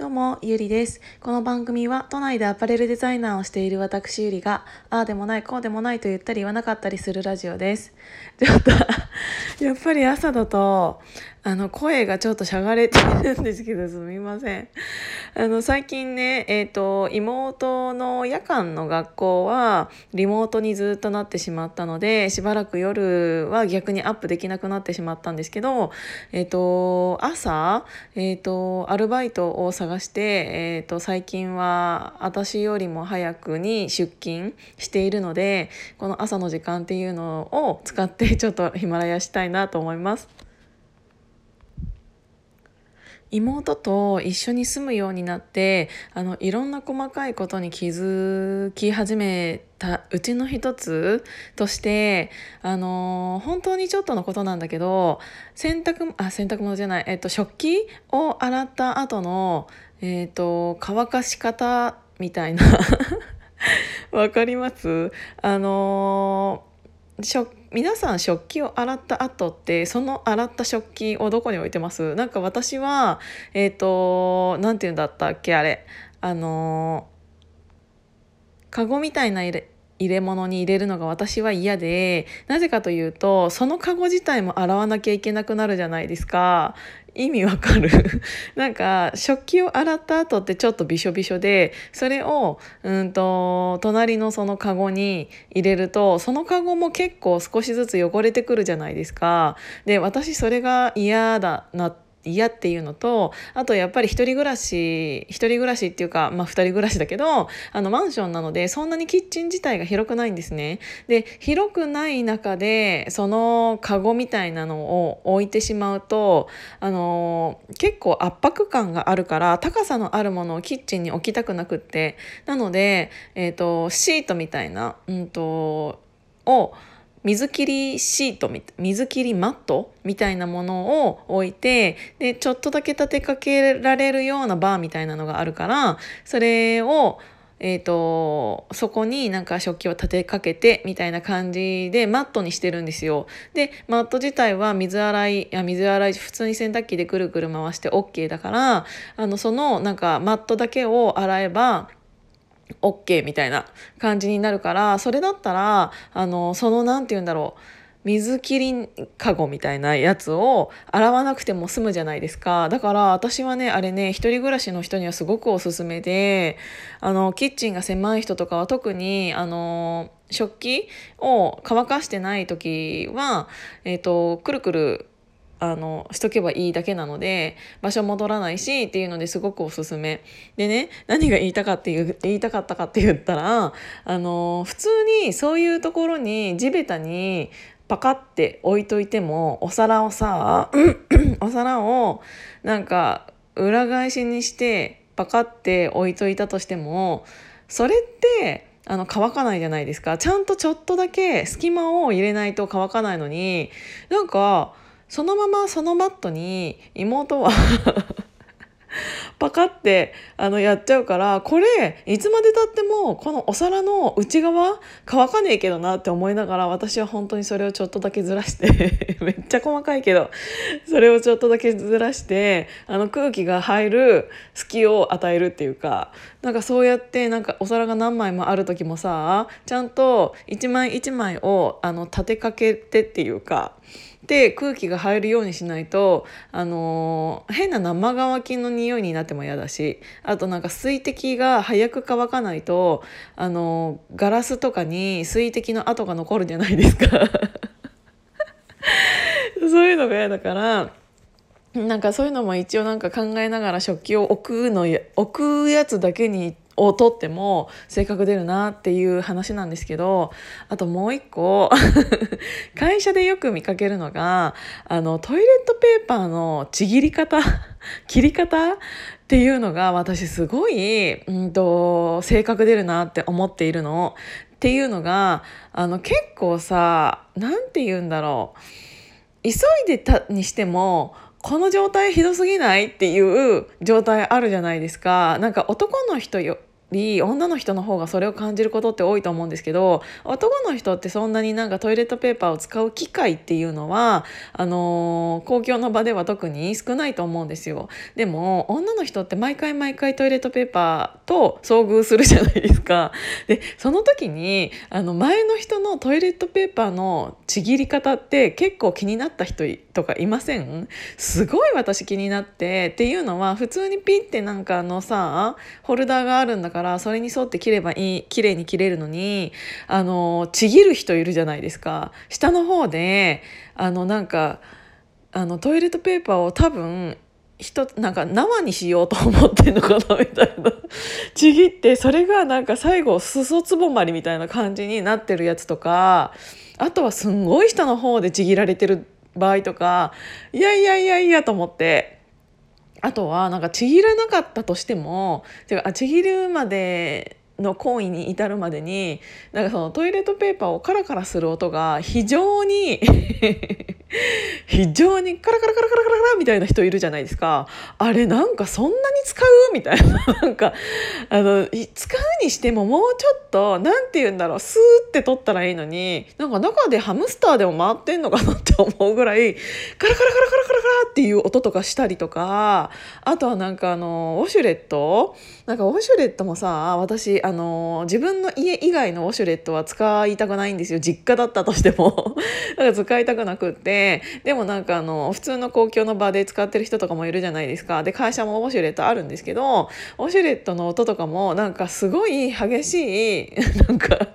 どうも、ゆりです。この番組は都内でアパレルデザイナーをしている私ゆりが、ああでもない、こうでもないと言ったり言わなかったりするラジオです。ちょっと やっぱり朝だと、あの、声がちょっとしゃがれてるんですけど、すみません。あの、最近ね、えっ、ー、と、妹の夜間の学校は、リモートにずっとなってしまったので、しばらく夜は逆にアップできなくなってしまったんですけど、えっ、ー、と、朝、えっ、ー、と、アルバイトを探して、えっ、と、最近は私よりも早くに出勤しているので、この朝の時間っていうのを使ってちょっとヒマラヤしたいなと思います。妹と一緒に住むようになってあのいろんな細かいことに気づき始めたうちの一つとしてあの本当にちょっとのことなんだけど洗濯あ洗濯物じゃない、えっと、食器を洗った後の、えっと、乾かし方みたいな。わかります？あの皆さん食器を洗った後ってその洗った食器をどこに置いてます？なんか私はえっ、ー、と何て言うんだったっけあれ。あのカゴみたいな入れ入れ物に入れるのが私は嫌でなぜかというとそのカゴ自体も洗わなきゃいけなくなるじゃないですか。意味わかる？なんか食器を洗った後ってちょっとびしょびしょでそれをうんと隣のそのカゴに入れるとそのカゴも結構少しずつ汚れてくるじゃないですか。で私それが嫌だなって嫌っていうのとあとやっぱり一人暮らし一人暮らしっていうかまあ二人暮らしだけどあのマンションなのでそんなにキッチン自体が広くないんですね。で広くない中でそのカゴみたいなのを置いてしまうとあの結構圧迫感があるから高さのあるものをキッチンに置きたくなくってなので、えーと、シートみたいな、うんとを水切りシート水切りマットみたいなものを置いてでちょっとだけ立てかけられるようなバーみたいなのがあるからそれをえーと、そこになんか食器を立てかけてみたいな感じでマットにしてるんですよ。でマット自体は水洗いいや水洗い普通に洗濯機でくるくる回して OK だからあのそのなんかマットだけを洗えば OK みたいな感じになるからそれだったらあのその何て言うんだろう水切りかごみたいなやつを洗わなくても済むじゃないですか。だから私はねあれね一人暮らしの人にはすごくおすすめであのキッチンが狭い人とかは特にあの食器を乾かしてない時は、えーとくるくるあのしとけばいいだけなので場所戻らないしっていうのですごくおすすめ。でね何が言いたかっていう言いたかったかって言ったらあの普通にそういうところに地べたにパカって置いといてもお皿をさ お皿をなんか裏返しにしてパカって置いといたとしてもそれってあの乾かないじゃないですか。ちゃんとちょっとだけ隙間を入れないと乾かないのになんかそのままそのマットに妹は パカってあのやっちゃうからこれいつまでたってもこのお皿の内側乾かねえけどなって思いながら私は本当にそれをちょっとだけずらして めっちゃ細かいけどそれをちょっとだけずらしてあの空気が入る隙を与えるっていうかなんかそうやってなんかお皿が何枚もある時もさちゃんと一枚一枚をあの立てかけてっていうかで空気が入るようにしないとあのー、変な生乾きの匂いになっても嫌だしあとなんか水滴が早く乾かないとあのー、ガラスとかに水滴の跡が残るじゃないですか。そういうのが嫌だからなんかそういうのも一応なんか考えながら食器を置くの置くやつだけにを取っても性格出るなっていう話なんですけどあともう一個 会社でよく見かけるのがあのトイレットペーパーのちぎり方 切り方っていうのが私すごい、うんと、性格出るなって思っているの。っていうのがあの結構さ何て言うんだろう急いでたにしてもこの状態ひどすぎないっていう状態あるじゃないですか。なんか男の人より女の人の方がそれを感じることって多いと思うんですけど男の人ってそんなになんかトイレットペーパーを使う機会っていうのはあのー、公共の場では特に少ないと思うんですよ。でも女の人って毎回毎回トイレットペーパーと遭遇するじゃないですか。でその時にあの前の人のトイレットペーパーのちぎり方って結構気になった人とかいません？すごい私気になってっていうのは普通にピッてなんかあのさホルダーがあるんだからからそれに沿って切ればいい綺麗に切れるのにあのちぎる人いるじゃないですか。下の方であのなんかあのトイレットペーパーを多分人なんか縄にしようと思ってんのかな みたいな。ちぎってそれがなんか最後裾つぼまりみたいな感じになってるやつとかあとはすんごい下の方でちぎられてる場合とかいやいやいやいやと思って。あとはなんかちぎらなかったとしてもてかあちぎるまでの行為に至るまでになんかそのトイレットペーパーをカラカラする音が非常に 非常にカラカラカラカラカラみたいな人いるじゃないですか。あれなんかそんなに使うみたいな。なんかあの使うにしてももうちょっと何て言うんだろうスーって取ったらいいのになんか中でハムスターでも回ってんのかなって思うぐらいカラカラカラカラカラカラっていう音とかしたりとかあとはなんかあのウォシュレット？なんかウォシュレットもさ私あの自分の家以外のウォシュレットは使いたくないんですよ。実家だったとしても。だか使いたくなくって。でもなんかあの普通の公共の場で使ってる人とかもいるじゃないですか。で会社もウォシュレットあるんですけどウォシュレットの音とかもなんかすごい激しい なんか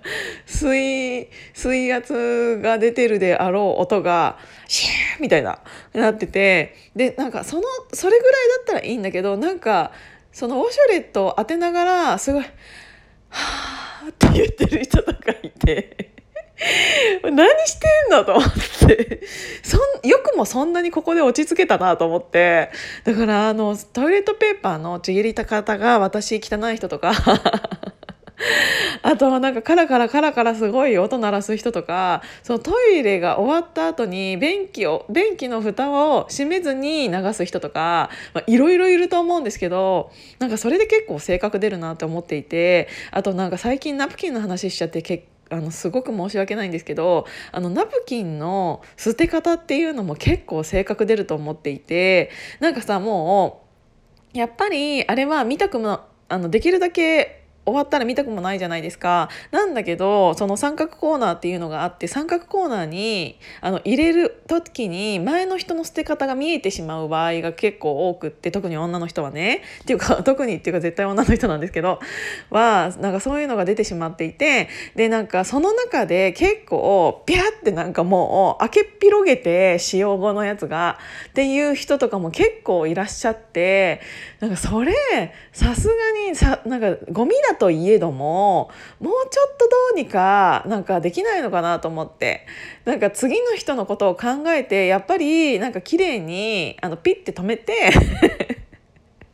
水水圧が出てるであろう音がシューみたいななっててでなんかそのそれぐらいだったらいいんだけどなんかそのウォシュレットを当てながらすごい「はあ」って言ってる人とかいて。何してんのと思って。そんよくもそんなにここで落ち着けたなと思って。だからあのトイレットペーパーのちぎりた方が私汚い人とか。あとはなんかカラカラカラカラすごい音鳴らす人とか。そのトイレが終わった後に便器を便器の蓋を閉めずに流す人とか。いろいろいると思うんですけどなんかそれで結構性格出るなって思っていて。あとなんか最近ナプキンの話しちゃって結構あのすごく申し訳ないんですけどあのナプキンの捨て方っていうのも結構性格出ると思っていてなんかさもうやっぱりあれは見たくもあのできるだけ終わったら見たくもないじゃないですか。なんだけどその三角コーナーっていうのがあって三角コーナーにあの入れる時に前の人の捨て方が見えてしまう場合が結構多くって特に女の人はねっていうか 特にっていうか絶対女の人なんですけどはなんかそういうのが出てしまっていてでなんかその中で結構ピャってなんかもう開けっ広げて使用後のやつがっていう人とかも結構いらっしゃってなんかそれさすがにさなんかゴミだといえどももうちょっとどうにかなんかできないのかなと思って。なんか次の人のことを考えてやっぱりなんか綺麗にあのピッて止めて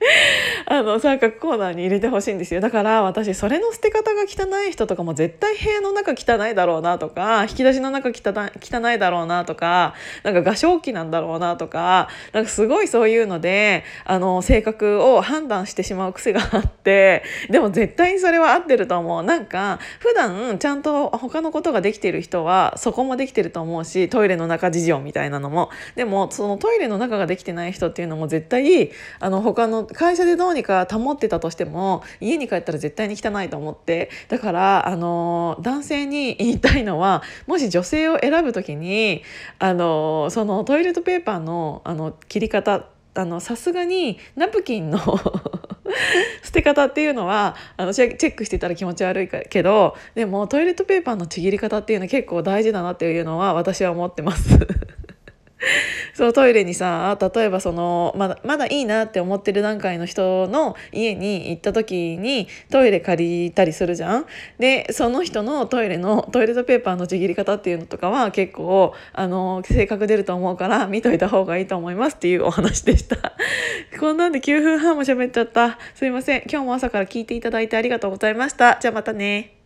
あの三角コーナーに入れてほしいんですよ。だから私それの捨て方が汚い人とかも絶対部屋の中汚いだろうなとか引き出しの中汚いだろうなとかなんか画商機なんだろうなとかなんかすごいそういうのであの性格を判断してしまう癖があってでも絶対にそれは合ってると思う。なんか普段ちゃんと他のことができてる人はそこもできてると思うしトイレの中事情みたいなのも。でもそのトイレの中ができてない人っていうのも絶対あの他の会社でどうにか保ってたとしても家に帰ったら絶対に汚いと思ってだからあの男性に言いたいのはもし女性を選ぶ時にあのそのトイレットペーパーのあの切り方さすがにナプキンの 捨て方っていうのはあのチェックしてたら気持ち悪いけどでもトイレットペーパーのちぎり方っていうのは結構大事だなっていうのは私は思ってます。そうトイレにさ例えばそのまだまだいいなって思ってる段階の人の家に行った時にトイレ借りたりするじゃん？でその人のトイレのトイレットペーパーのちぎり方っていうのとかは結構あの性格出ると思うから見といた方がいいと思いますっていうお話でした。こんなんで9分半も喋っちゃった。すいません。今日も朝から聞いていただいてありがとうございました。じゃあまたね。